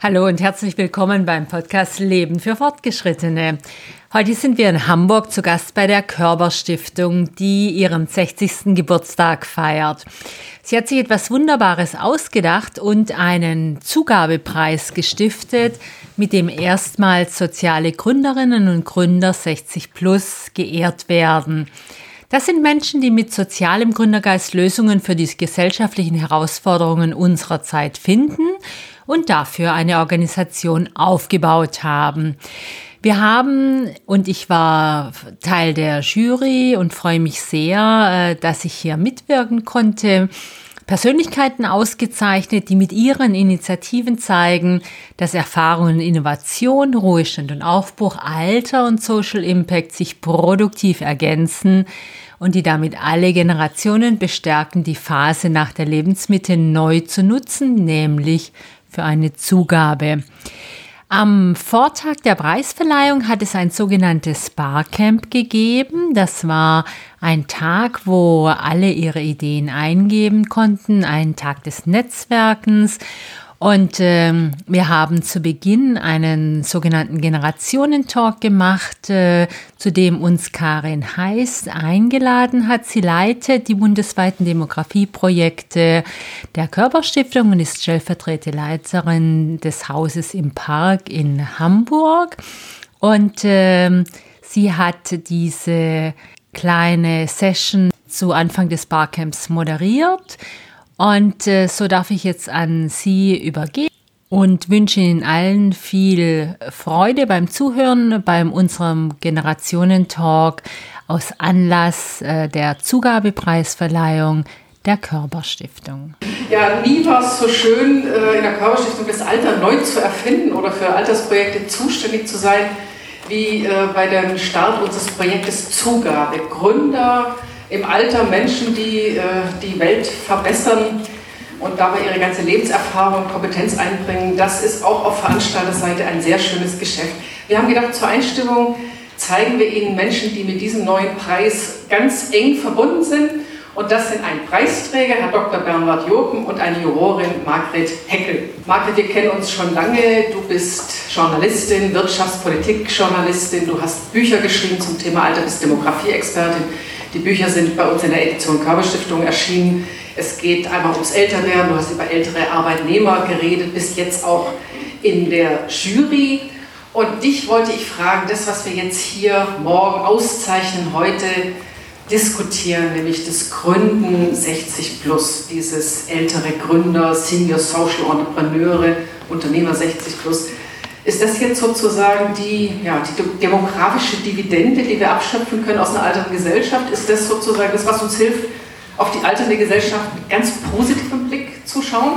Hallo und herzlich willkommen beim Podcast Leben für Fortgeschrittene. Heute sind wir in Hamburg zu Gast bei der Körperstiftung, die ihren 60. Geburtstag feiert. Sie hat sich etwas Wunderbares ausgedacht und einen Zugabepreis gestiftet, mit dem erstmals soziale Gründerinnen und Gründer 60 plus geehrt werden. Das sind Menschen, die mit sozialem Gründergeist Lösungen für die gesellschaftlichen Herausforderungen unserer Zeit finden und dafür eine Organisation aufgebaut haben. Wir haben, und ich war Teil der Jury und freue mich sehr, äh, dass ich hier mitwirken konnte, Persönlichkeiten ausgezeichnet, die mit ihren Initiativen zeigen, dass Erfahrungen, Innovation, Ruhestand und Aufbruch, Alter und Social Impact sich produktiv ergänzen und die damit alle Generationen bestärken, die Phase nach der Lebensmitte neu zu nutzen, nämlich für eine Zugabe. Am Vortag der Preisverleihung hat es ein sogenanntes Barcamp gegeben. Das war ein Tag, wo alle ihre Ideen eingeben konnten, ein Tag des Netzwerkens. Und ähm, wir haben zu Beginn einen sogenannten Generationentalk gemacht, äh, zu dem uns Karin Heiß eingeladen hat. Sie leitet die bundesweiten Demografieprojekte der Körperstiftung und ist stellvertretende Leiterin des Hauses im Park in Hamburg. Und äh, sie hat diese kleine Session zu Anfang des Barcamps moderiert. Und äh, so darf ich jetzt an Sie übergeben und wünsche Ihnen allen viel Freude beim Zuhören beim unserem Generationentalk aus Anlass äh, der Zugabepreisverleihung der Körperstiftung. Ja, nie war es so schön, äh, in der Körperstiftung das Alter neu zu erfinden oder für Altersprojekte zuständig zu sein, wie bei dem Start unseres Projektes Zugabe. Gründer, im Alter Menschen, die äh, die Welt verbessern und dabei ihre ganze Lebenserfahrung und Kompetenz einbringen. Das ist auch auf Veranstalterseite ein sehr schönes Geschäft. Wir haben gedacht, zur Einstimmung zeigen wir Ihnen Menschen, die mit diesem neuen Preis ganz eng verbunden sind. Und das sind ein Preisträger, Herr Dr. Bernhard Jopen, und eine Jurorin, Margret Heckel. Margret, wir kennen uns schon lange. Du bist Journalistin, Wirtschaftspolitik-Journalistin. Du hast Bücher geschrieben zum Thema Alter, bist Demografie-Expertin. Die Bücher sind bei uns in der Edition Körperstiftung erschienen. Es geht einmal ums Älterwerden, du hast über ältere Arbeitnehmer geredet, bist jetzt auch in der Jury. Und dich wollte ich fragen, das, was wir jetzt hier morgen auszeichnen, heute diskutieren, nämlich das Gründen 60 plus, dieses ältere Gründer, Senior Social Entrepreneure, Unternehmer 60 plus. Ist das jetzt sozusagen die, ja, die demografische Dividende, die wir abschöpfen können aus einer alternden Gesellschaft? Ist das sozusagen das, was uns hilft, auf die alternde Gesellschaft mit ganz positivem Blick zu schauen?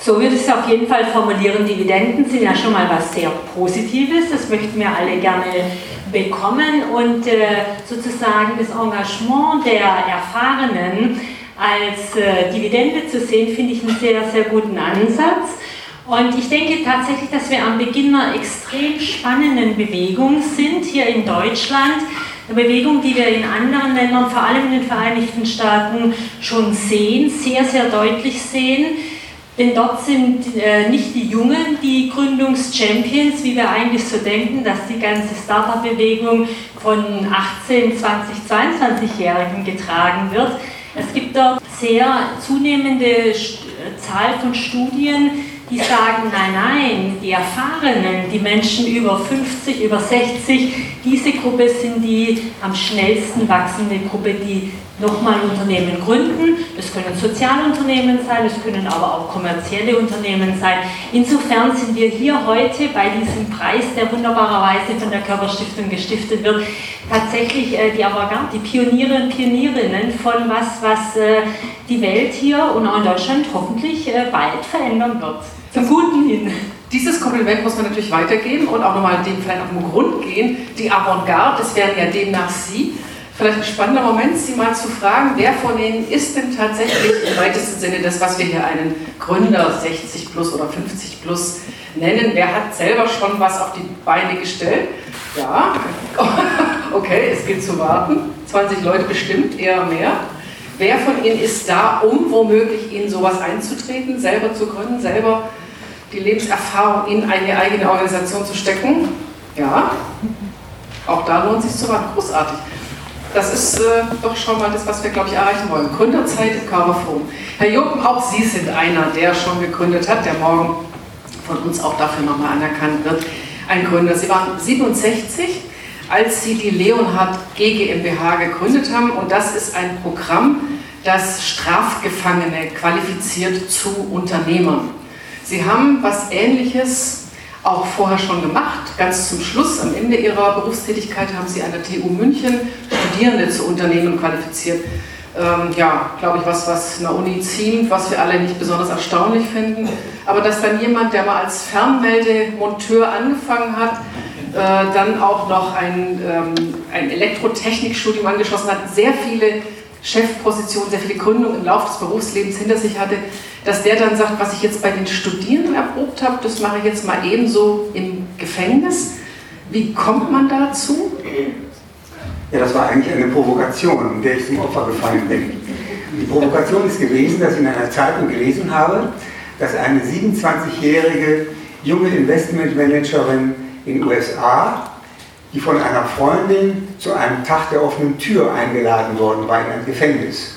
So würde ich es auf jeden Fall formulieren. Dividenden sind ja schon mal was sehr Positives. Das möchten wir alle gerne bekommen. Und äh, sozusagen das Engagement der Erfahrenen als äh, Dividende zu sehen, finde ich einen sehr, sehr guten Ansatz. Und ich denke tatsächlich, dass wir am Beginn einer extrem spannenden Bewegung sind hier in Deutschland. Eine Bewegung, die wir in anderen Ländern, vor allem in den Vereinigten Staaten, schon sehen, sehr, sehr deutlich sehen. Denn dort sind äh, nicht die Jungen die Gründungschampions, wie wir eigentlich so denken, dass die ganze Startup-Bewegung von 18, 20, 22-Jährigen getragen wird. Es gibt dort sehr zunehmende Zahl von Studien, die sagen, nein, nein, die Erfahrenen, die Menschen über 50, über 60, diese Gruppe sind die am schnellsten wachsende Gruppe, die nochmal Unternehmen gründen. Das können Sozialunternehmen sein, das können aber auch kommerzielle Unternehmen sein. Insofern sind wir hier heute bei diesem Preis, der wunderbarerweise von der Körperstiftung gestiftet wird, tatsächlich äh, die Avantgarde, die Pioniere und Pionierinnen von was, was äh, die Welt hier und auch in Deutschland hoffentlich äh, bald verändern wird. Zum Guten hin. Dieses Kompliment muss man natürlich weitergeben und auch nochmal dem vielleicht auf den Grund gehen. Die Avantgarde, das wären ja demnach Sie. Vielleicht ein spannender Moment, Sie mal zu fragen, wer von Ihnen ist denn tatsächlich im weitesten Sinne das, was wir hier einen Gründer 60 plus oder 50 plus nennen? Wer hat selber schon was auf die Beine gestellt? Ja, okay, es gilt zu warten. 20 Leute bestimmt, eher mehr. Wer von Ihnen ist da, um womöglich in sowas einzutreten, selber zu gründen, selber die Lebenserfahrung in eine eigene Organisation zu stecken. Ja, auch da lohnt sich zu warten. Großartig. Das ist äh, doch schon mal das, was wir, glaube ich, erreichen wollen. Gründerzeit im Körperforum. Herr Juppen, auch Sie sind einer, der schon gegründet hat, der morgen von uns auch dafür nochmal anerkannt wird. Ein Gründer. Sie waren 67, als Sie die Leonhard GmbH gegründet haben. Und das ist ein Programm, das Strafgefangene qualifiziert zu Unternehmern. Sie haben was Ähnliches auch vorher schon gemacht. Ganz zum Schluss, am Ende Ihrer Berufstätigkeit, haben Sie an der TU München Studierende zu Unternehmen qualifiziert. Ähm, ja, glaube ich, was, was einer Uni ziemt, was wir alle nicht besonders erstaunlich finden. Aber dass dann jemand, der mal als Fernmeldemonteur angefangen hat, dann auch noch ein, ähm, ein Elektrotechnikstudium angeschlossen hat, sehr viele Chefpositionen, sehr viele Gründungen im Laufe des Berufslebens hinter sich hatte, dass der dann sagt, was ich jetzt bei den Studierenden erprobt habe, das mache ich jetzt mal ebenso im Gefängnis. Wie kommt man dazu? Ja, das war eigentlich eine Provokation, der ich zum Opfer gefallen bin. Die Provokation ist gewesen, dass ich in einer Zeitung gelesen habe, dass eine 27-jährige junge Investmentmanagerin in den USA die von einer Freundin zu einem Tag der offenen Tür eingeladen worden war in ein Gefängnis.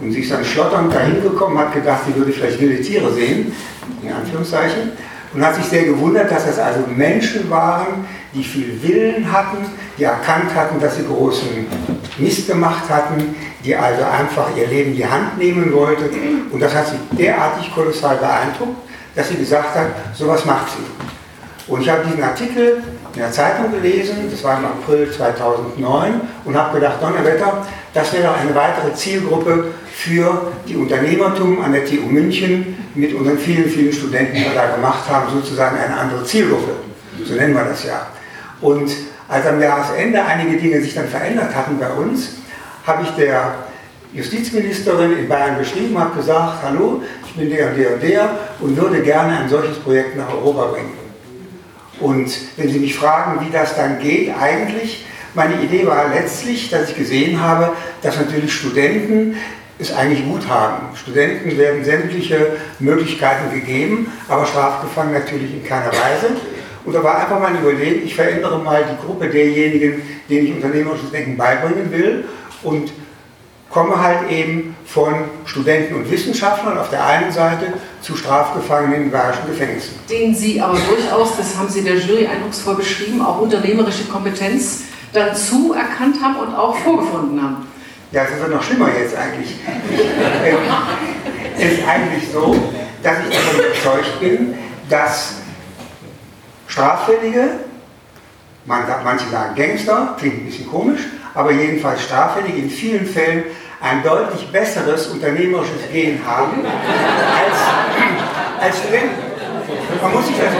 Und sie ist dann schlotternd dahin gekommen, hat gedacht, sie würde vielleicht wilde Tiere sehen, in Anführungszeichen, und hat sich sehr gewundert, dass das also Menschen waren, die viel Willen hatten, die erkannt hatten, dass sie großen Mist gemacht hatten, die also einfach ihr Leben in die Hand nehmen wollten. Und das hat sie derartig kolossal beeindruckt, dass sie gesagt hat, sowas macht sie. Und ich habe diesen Artikel in der Zeitung gelesen, das war im April 2009, und habe gedacht, Donnerwetter, das wäre eine weitere Zielgruppe für die Unternehmertum an der TU München mit unseren vielen, vielen Studenten, die wir da gemacht haben, sozusagen eine andere Zielgruppe. So nennen wir das ja. Und als am Jahresende einige Dinge sich dann verändert hatten bei uns, habe ich der Justizministerin in Bayern geschrieben, habe gesagt, hallo, ich bin der und der und der und würde gerne ein solches Projekt nach Europa bringen. Und wenn Sie mich fragen, wie das dann geht, eigentlich, meine Idee war letztlich, dass ich gesehen habe, dass natürlich Studenten es eigentlich gut haben. Studenten werden sämtliche Möglichkeiten gegeben, aber strafgefangen natürlich in keiner Weise. Und da war einfach mal ein Überlegen, ich verändere mal die Gruppe derjenigen, denen ich unternehmerisches Denken beibringen will und komme halt eben von Studenten und Wissenschaftlern auf der einen Seite zu Strafgefangenen in bayerischen Gefängnissen. Den Sie aber durchaus, das haben Sie der Jury eindrucksvoll beschrieben, auch unternehmerische Kompetenz dann zuerkannt haben und auch vorgefunden haben. Ja, das wird noch schlimmer jetzt eigentlich. es ist eigentlich so, dass ich davon überzeugt bin, dass Straffällige, man, manche sagen Gangster, klingt ein bisschen komisch, aber jedenfalls Straffällige in vielen Fällen ein deutlich besseres unternehmerisches Gehen haben als, als Studenten. Man muss sich das,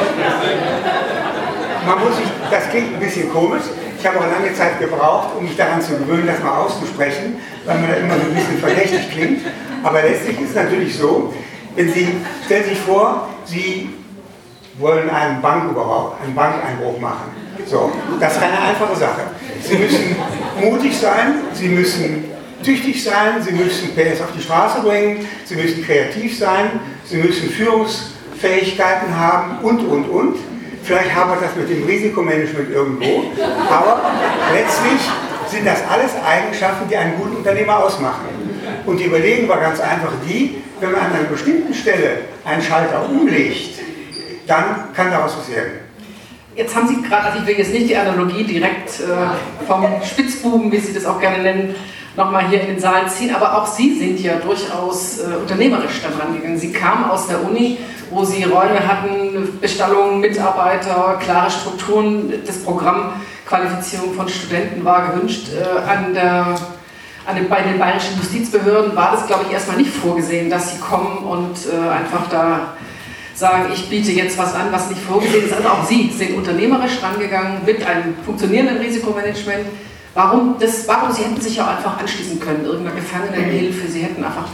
man muss sich, das klingt ein bisschen komisch, ich habe auch lange Zeit gebraucht, um mich daran zu gewöhnen, das mal auszusprechen, weil man da immer so ein bisschen verdächtig klingt. Aber letztlich ist es natürlich so, wenn Sie, stellen Sie sich vor, Sie wollen einen Banküberhaupt, einen Bankeinbruch machen. So, das ist keine einfache Sache. Sie müssen mutig sein, Sie müssen tüchtig sein, Sie müssen PS auf die Straße bringen, Sie müssen kreativ sein, Sie müssen Führungsfähigkeiten haben und, und, und. Vielleicht hapert das mit dem Risikomanagement irgendwo, aber letztlich sind das alles Eigenschaften, die einen guten Unternehmer ausmachen. Und die Überlegung war ganz einfach die, wenn man an einer bestimmten Stelle einen Schalter umlegt, dann kann daraus was werden. Jetzt haben Sie gerade, also ich will jetzt nicht die Analogie direkt äh, vom Spitzbuben, wie Sie das auch gerne nennen, nochmal hier in den Saal ziehen, aber auch Sie sind ja durchaus äh, unternehmerisch daran gegangen. Sie kamen aus der Uni, wo Sie Räume hatten, Bestallungen, Mitarbeiter, klare Strukturen. Das Programm Qualifizierung von Studenten war gewünscht. Äh, an der, an den, bei den bayerischen Justizbehörden war das, glaube ich, erstmal nicht vorgesehen, dass Sie kommen und äh, einfach da sagen, ich biete jetzt was an, was nicht vorgesehen ist. Also auch Sie sind unternehmerisch rangegangen mit einem funktionierenden Risikomanagement Warum, das, warum sie hätten sich ja einfach anschließen können, irgendeiner Gefangenenhilfe, sie hätten einfach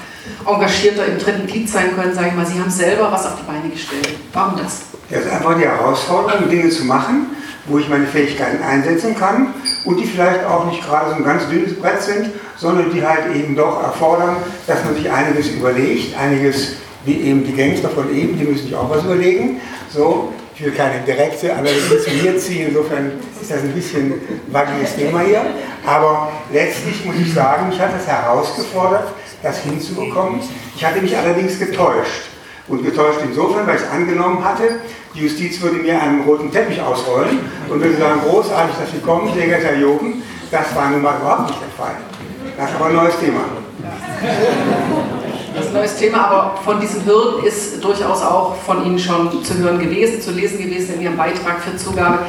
engagierter im dritten Glied sein können, sage ich mal, sie haben selber was auf die Beine gestellt. Warum das? Ja, es ist einfach die Herausforderung, Dinge zu machen, wo ich meine Fähigkeiten einsetzen kann und die vielleicht auch nicht gerade so ein ganz dünnes Brett sind, sondern die halt eben doch erfordern, dass man sich einiges überlegt, einiges wie eben die Gangster von eben, die müssen sich auch was überlegen. So, ich will keine direkte Analogie zu mir ziehen, insofern ist das ein bisschen ein wackiges Thema hier. Aber letztlich muss ich sagen, mich hat das herausgefordert, das hinzubekommen. Ich hatte mich allerdings getäuscht. Und getäuscht insofern, weil ich angenommen hatte, die Justiz würde mir einen roten Teppich ausrollen und würde sagen, großartig, dass Sie kommen, sehr geehrter Herr Jogen. Das war nun mal überhaupt nicht der Fall. Das ist aber ein neues Thema. Neues Thema, aber von diesen Hürden ist durchaus auch von Ihnen schon zu hören gewesen, zu lesen gewesen in Ihrem Beitrag für Zugabe.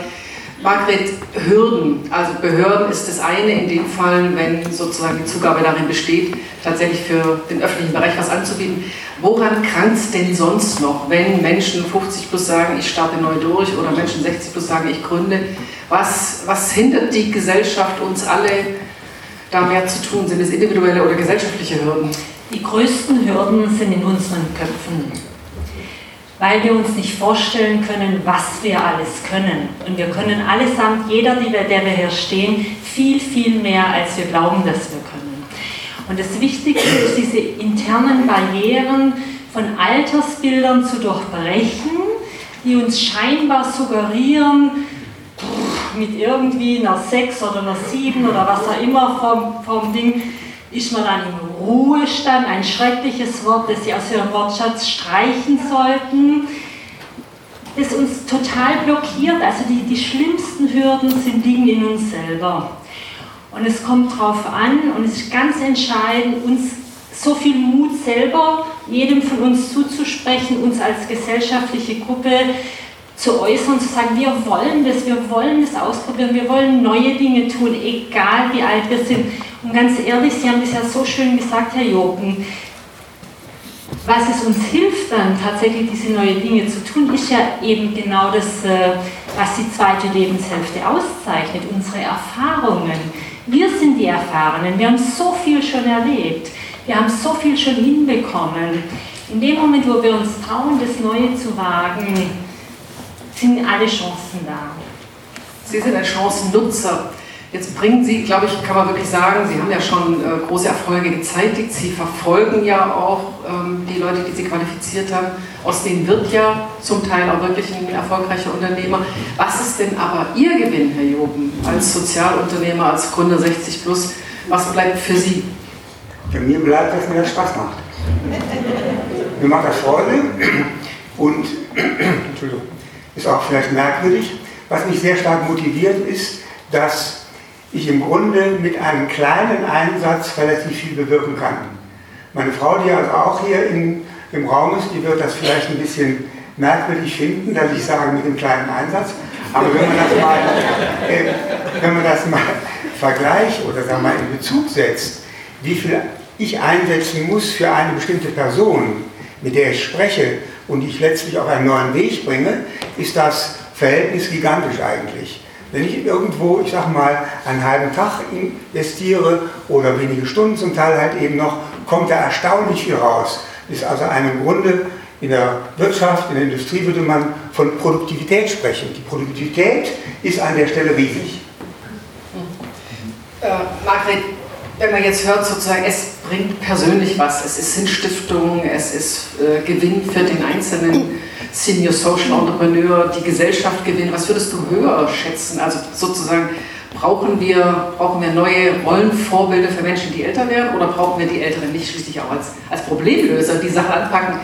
Margret, Hürden, also Behörden ist das eine, in dem Fall, wenn sozusagen die Zugabe darin besteht, tatsächlich für den öffentlichen Bereich was anzubieten. Woran krankt es denn sonst noch, wenn Menschen 50 plus sagen, ich starte neu durch oder Menschen 60 plus sagen, ich gründe? Was, was hindert die Gesellschaft, uns alle da mehr zu tun? Sind es individuelle oder gesellschaftliche Hürden? Die größten Hürden sind in unseren Köpfen, weil wir uns nicht vorstellen können, was wir alles können. Und wir können allesamt, jeder, der wir hier stehen, viel, viel mehr, als wir glauben, dass wir können. Und das Wichtigste ist, diese internen Barrieren von Altersbildern zu durchbrechen, die uns scheinbar suggerieren, mit irgendwie einer 6 oder einer 7 oder was auch immer vom, vom Ding, ist man dann im Ruhestand, ein schreckliches Wort, das Sie aus Ihrem Wortschatz streichen sollten, das uns total blockiert. Also die, die schlimmsten Hürden sind, liegen in uns selber. Und es kommt darauf an und es ist ganz entscheidend, uns so viel Mut selber jedem von uns zuzusprechen, uns als gesellschaftliche Gruppe zu äußern, zu sagen, wir wollen das, wir wollen das ausprobieren, wir wollen neue Dinge tun, egal wie alt wir sind. Und ganz ehrlich, Sie haben das ja so schön gesagt, Herr Jochen, was es uns hilft dann tatsächlich diese neuen Dinge zu tun, ist ja eben genau das, äh, was die zweite Lebenshälfte auszeichnet, unsere Erfahrungen. Wir sind die Erfahrenen, wir haben so viel schon erlebt, wir haben so viel schon hinbekommen. In dem Moment, wo wir uns trauen, das Neue zu wagen, sind alle Chancen da. Sie sind ein Chancennutzer. Jetzt bringen Sie, glaube ich, kann man wirklich sagen, Sie haben ja schon äh, große Erfolge gezeitigt. Sie verfolgen ja auch ähm, die Leute, die Sie qualifiziert haben. Aus denen wird ja zum Teil auch wirklich ein erfolgreicher Unternehmer. Was ist denn aber Ihr Gewinn, Herr Joben, als Sozialunternehmer, als Gründer 60 Plus? Was bleibt für Sie? Für mich bleibt, dass mir das Spaß macht. Mir macht das Freude und Entschuldigung, ist auch vielleicht merkwürdig. Was mich sehr stark motiviert, ist, dass ich im Grunde mit einem kleinen Einsatz relativ viel bewirken kann. Meine Frau, die also auch hier in, im Raum ist, die wird das vielleicht ein bisschen merkwürdig finden, dass ich sage mit dem kleinen Einsatz. Aber wenn man das mal, äh, wenn man das mal vergleicht oder sagen mal in Bezug setzt, wie viel ich einsetzen muss für eine bestimmte Person, mit der ich spreche und ich letztlich auf einen neuen Weg bringe, ist das Verhältnis gigantisch eigentlich. Wenn ich irgendwo, ich sag mal, einen halben Tag investiere oder wenige Stunden zum Teil halt eben noch, kommt da erstaunlich viel raus. Ist also einem Grunde in der Wirtschaft, in der Industrie würde man von Produktivität sprechen. Die Produktivität ist an der Stelle riesig. Äh, Margret, wenn man jetzt hört, sozusagen, es bringt persönlich was, es ist Sinnstiftungen, es ist äh, Gewinn für den einzelnen Senior Social Entrepreneur, die Gesellschaft gewinnt, was würdest du höher schätzen? Also sozusagen, brauchen wir, brauchen wir neue Rollenvorbilder für Menschen, die älter werden oder brauchen wir die Älteren nicht schließlich auch als, als Problemlöser, die Sachen anpacken,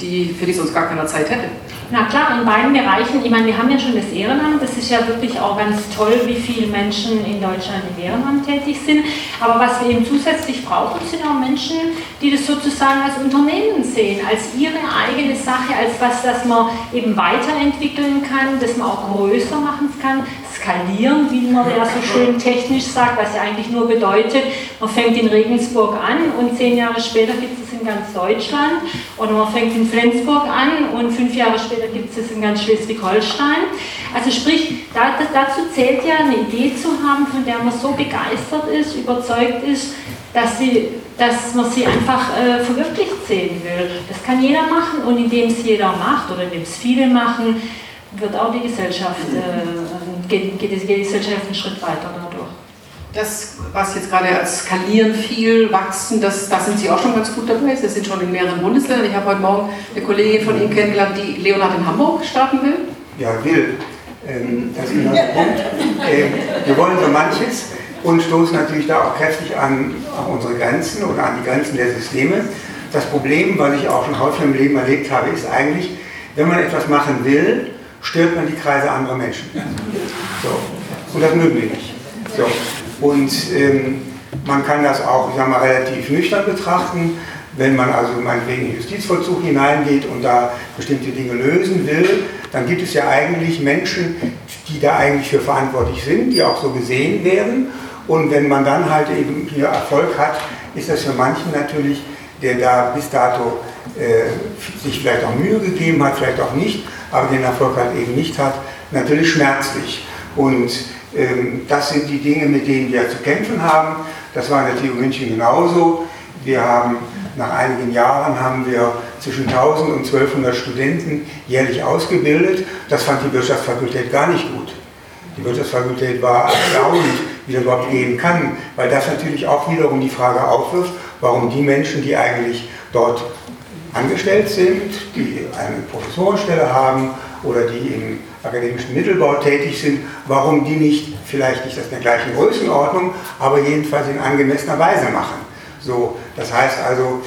die, für die sonst gar keiner Zeit hätte? Na klar, in beiden Bereichen. Ich meine, wir haben ja schon das Ehrenamt. Das ist ja wirklich auch ganz toll, wie viele Menschen in Deutschland im Ehrenamt tätig sind. Aber was wir eben zusätzlich brauchen, sind auch Menschen, die das sozusagen als Unternehmen sehen, als ihre eigene Sache, als was, das man eben weiterentwickeln kann, das man auch größer machen kann, skalieren, wie man ja so schön technisch sagt, was ja eigentlich nur bedeutet, man fängt in Regensburg an und zehn Jahre später gibt es in ganz Deutschland oder man fängt in Flensburg an und fünf Jahre später gibt es es in ganz Schleswig-Holstein. Also sprich, dazu zählt ja eine Idee zu haben, von der man so begeistert ist, überzeugt ist, dass, sie, dass man sie einfach äh, verwirklicht sehen will. Das kann jeder machen und indem es jeder macht oder indem es viele machen, wird auch die Gesellschaft, äh, geht, geht die Gesellschaft einen Schritt weiter dadurch. das, was jetzt gerade als Skalieren viel, Wachsen, das, da sind Sie auch schon ganz gut dabei. Sie sind schon in mehreren Bundesländern. Ich habe heute Morgen eine Kollegin von Ihnen kennengelernt, die Leonard in Hamburg starten will. Ja, will. Ähm, das ist genau der Punkt. Ähm, wir wollen so manches und stoßen natürlich da auch kräftig an unsere Grenzen oder an die Grenzen der Systeme. Das Problem, was ich auch schon häufig im Leben erlebt habe, ist eigentlich, wenn man etwas machen will, stört man die Kreise anderer Menschen. So. Und das mögen wir nicht. So. Und ähm, man kann das auch, ich sag mal, relativ nüchtern betrachten. Wenn man also meinetwegen in den Justizvollzug hineingeht und da bestimmte Dinge lösen will, dann gibt es ja eigentlich Menschen, die da eigentlich für verantwortlich sind, die auch so gesehen werden. Und wenn man dann halt eben hier Erfolg hat, ist das für manchen natürlich, der da bis dato äh, sich vielleicht auch Mühe gegeben hat, vielleicht auch nicht, aber den Erfolg halt eben nicht hat, natürlich schmerzlich. Und ähm, das sind die Dinge, mit denen wir zu kämpfen haben. Das war in der TU München genauso. Wir haben nach einigen Jahren haben wir zwischen 1000 und 1200 Studenten jährlich ausgebildet. Das fand die Wirtschaftsfakultät gar nicht gut. Die Wirtschaftsfakultät war erstaunt, wie das überhaupt gehen kann, weil das natürlich auch wiederum die Frage aufwirft, warum die Menschen, die eigentlich dort angestellt sind, die eine Professorenstelle haben oder die im akademischen Mittelbau tätig sind, warum die nicht, vielleicht nicht das in der gleichen Größenordnung, aber jedenfalls in angemessener Weise machen. So, das heißt also,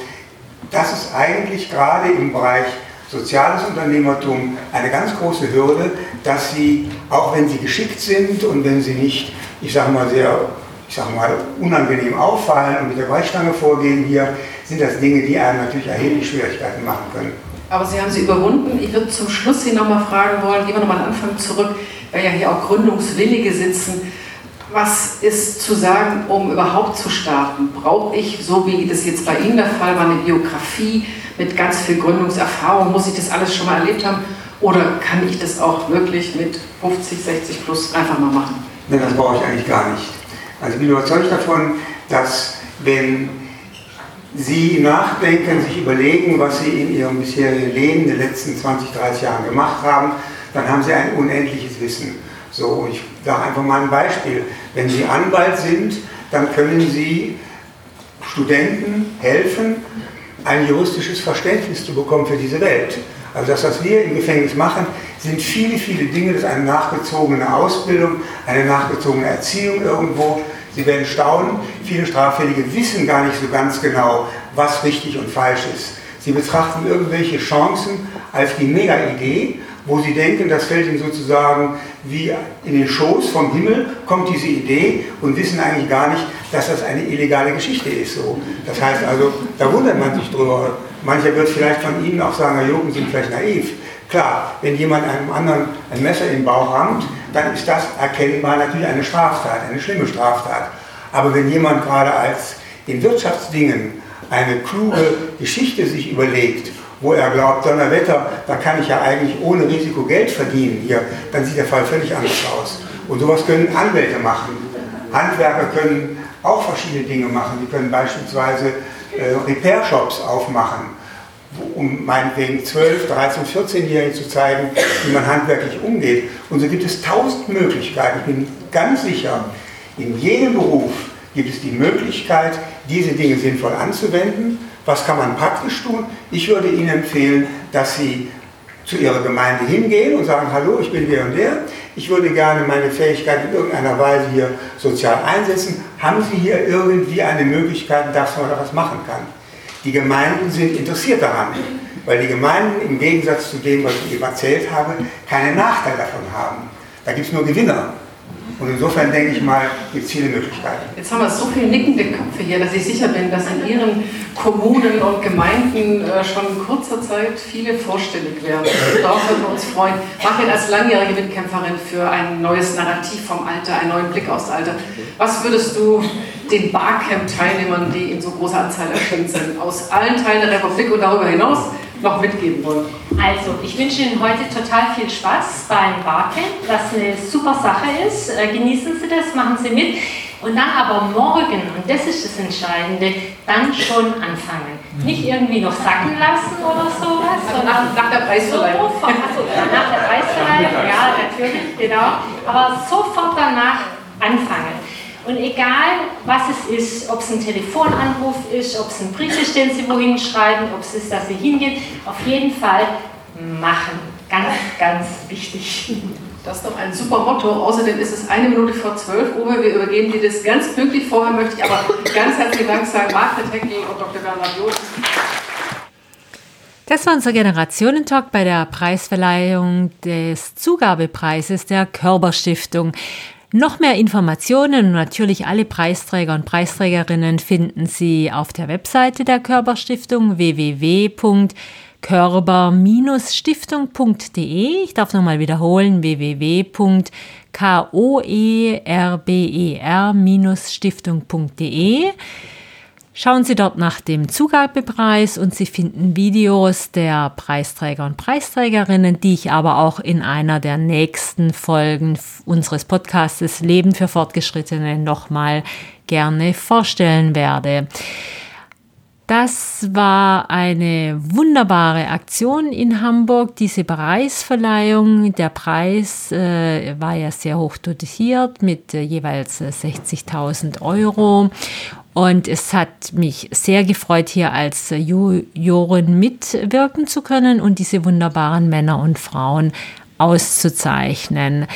das ist eigentlich gerade im Bereich soziales Unternehmertum eine ganz große Hürde, dass sie, auch wenn sie geschickt sind und wenn sie nicht, ich sage mal, sehr ich sage mal, unangenehm auffallen und mit der Brechstange vorgehen hier, sind das Dinge, die einem natürlich erheblich Schwierigkeiten machen können. Aber Sie haben sie überwunden. Ich würde zum Schluss Sie nochmal fragen wollen, gehen wir nochmal an den Anfang zurück, weil ja hier auch Gründungswillige sitzen. Was ist zu sagen, um überhaupt zu starten? Brauche ich, so wie das jetzt bei Ihnen der Fall war, eine Biografie mit ganz viel Gründungserfahrung? Muss ich das alles schon mal erlebt haben? Oder kann ich das auch wirklich mit 50, 60 plus einfach mal machen? Nein, das brauche ich eigentlich gar nicht. Also ich bin überzeugt davon, dass wenn Sie nachdenken, sich überlegen, was Sie in Ihrem bisherigen Leben in den letzten 20, 30 Jahren gemacht haben, dann haben Sie ein unendliches Wissen. So, ich sage einfach mal ein Beispiel. Wenn Sie Anwalt sind, dann können Sie Studenten helfen, ein juristisches Verständnis zu bekommen für diese Welt. Also das, was wir im Gefängnis machen, sind viele, viele Dinge. Das ist eine nachgezogene Ausbildung, eine nachgezogene Erziehung irgendwo. Sie werden staunen, viele Straffällige wissen gar nicht so ganz genau, was richtig und falsch ist. Sie betrachten irgendwelche Chancen als die Mega-Idee, wo sie denken, das fällt ihnen sozusagen wie in den Schoß vom Himmel, kommt diese Idee und wissen eigentlich gar nicht, dass das eine illegale Geschichte ist. So. Das heißt also, da wundert man sich drüber. Mancher wird vielleicht von Ihnen auch sagen, Herr Jürgen, sind vielleicht naiv. Klar, wenn jemand einem anderen ein Messer in den Bauch rammt, dann ist das erkennbar natürlich eine Straftat, eine schlimme Straftat. Aber wenn jemand gerade als in Wirtschaftsdingen eine kluge Geschichte sich überlegt, wo er glaubt, Donnerwetter, da kann ich ja eigentlich ohne Risiko Geld verdienen hier, dann sieht der Fall völlig anders aus. Und sowas können Anwälte machen. Handwerker können auch verschiedene Dinge machen. Die können beispielsweise äh, Repair-Shops aufmachen um meinetwegen 12, 13, 14-Jährigen zu zeigen, wie man handwerklich umgeht. Und so gibt es tausend Möglichkeiten. Ich bin ganz sicher, in jedem Beruf gibt es die Möglichkeit, diese Dinge sinnvoll anzuwenden. Was kann man praktisch tun? Ich würde Ihnen empfehlen, dass Sie zu Ihrer Gemeinde hingehen und sagen, hallo, ich bin der und der. Ich würde gerne meine Fähigkeit in irgendeiner Weise hier sozial einsetzen. Haben Sie hier irgendwie eine Möglichkeit, dass man da was machen kann? Die Gemeinden sind interessiert daran, weil die Gemeinden im Gegensatz zu dem, was ich eben erzählt habe, keinen Nachteil davon haben. Da gibt es nur Gewinner. Und insofern denke ich mal, gibt es viele Möglichkeiten. Jetzt haben wir so viele nickende Köpfe hier, dass ich sicher bin, dass in Ihren Kommunen und Gemeinden äh, schon in kurzer Zeit viele vorstellig werden. Darauf würden wir uns freuen. Margret als langjährige Mitkämpferin für ein neues Narrativ vom Alter, einen neuen Blick aufs Alter. Was würdest du den Barcamp-Teilnehmern, die in so großer Anzahl erschienen sind, aus allen Teilen der Republik und darüber hinaus noch mitgeben wollen? Also, ich wünsche Ihnen heute total viel Spaß beim Barcamp, was eine super Sache ist. Äh, genießen Sie das, machen Sie mit. Und dann aber morgen, und das ist das Entscheidende, dann schon anfangen. Nicht irgendwie noch sacken lassen oder sowas, sondern nach, nach der Preisverleihung. Sofort, also nach der Preisverleihung, ja, natürlich, genau. Aber sofort danach anfangen. Und egal, was es ist, ob es ein Telefonanruf ist, ob es ein Brief ist, den Sie wohin schreiben, ob es ist, dass Sie hingehen, auf jeden Fall machen. Ganz, ganz wichtig. Das ist doch ein super Motto. Außerdem ist es eine Minute vor zwölf Uhr. Wir übergeben dir das ganz pünktlich. Vorher möchte ich aber ganz herzlichen Dank sagen, Margret Heckel und Dr. Bernhard Jost. Das war unser Generationentalk bei der Preisverleihung des Zugabepreises der Körperstiftung. Noch mehr Informationen und natürlich alle Preisträger und Preisträgerinnen finden Sie auf der Webseite der Körperstiftung www.körper-stiftung.de. Ich darf nochmal wiederholen, www.koerber-stiftung.de. Schauen Sie dort nach dem Zugabepreis und Sie finden Videos der Preisträger und Preisträgerinnen, die ich aber auch in einer der nächsten Folgen unseres Podcastes Leben für Fortgeschrittene nochmal gerne vorstellen werde. Das war eine wunderbare Aktion in Hamburg, diese Preisverleihung. Der Preis äh, war ja sehr hoch dotiert mit äh, jeweils 60.000 Euro. Und es hat mich sehr gefreut, hier als Jurorin mitwirken zu können und diese wunderbaren Männer und Frauen auszuzeichnen.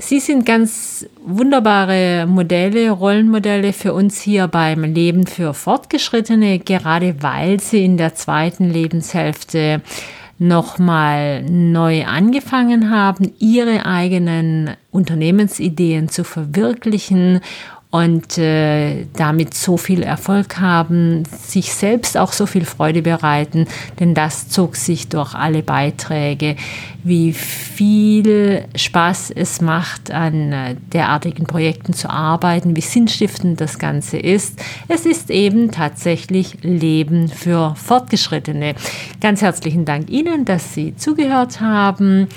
Sie sind ganz wunderbare Modelle, Rollenmodelle für uns hier beim Leben für Fortgeschrittene, gerade weil sie in der zweiten Lebenshälfte nochmal neu angefangen haben, ihre eigenen Unternehmensideen zu verwirklichen und äh, damit so viel Erfolg haben, sich selbst auch so viel Freude bereiten, denn das zog sich durch alle Beiträge, wie viel Spaß es macht, an äh, derartigen Projekten zu arbeiten, wie sinnstiftend das Ganze ist. Es ist eben tatsächlich Leben für Fortgeschrittene. Ganz herzlichen Dank Ihnen, dass Sie zugehört haben.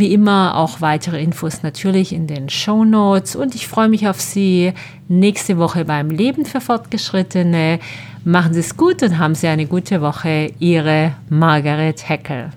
Wie immer auch weitere Infos natürlich in den Show Notes und ich freue mich auf Sie nächste Woche beim Leben für Fortgeschrittene. Machen Sie es gut und haben Sie eine gute Woche. Ihre Margaret Heckel.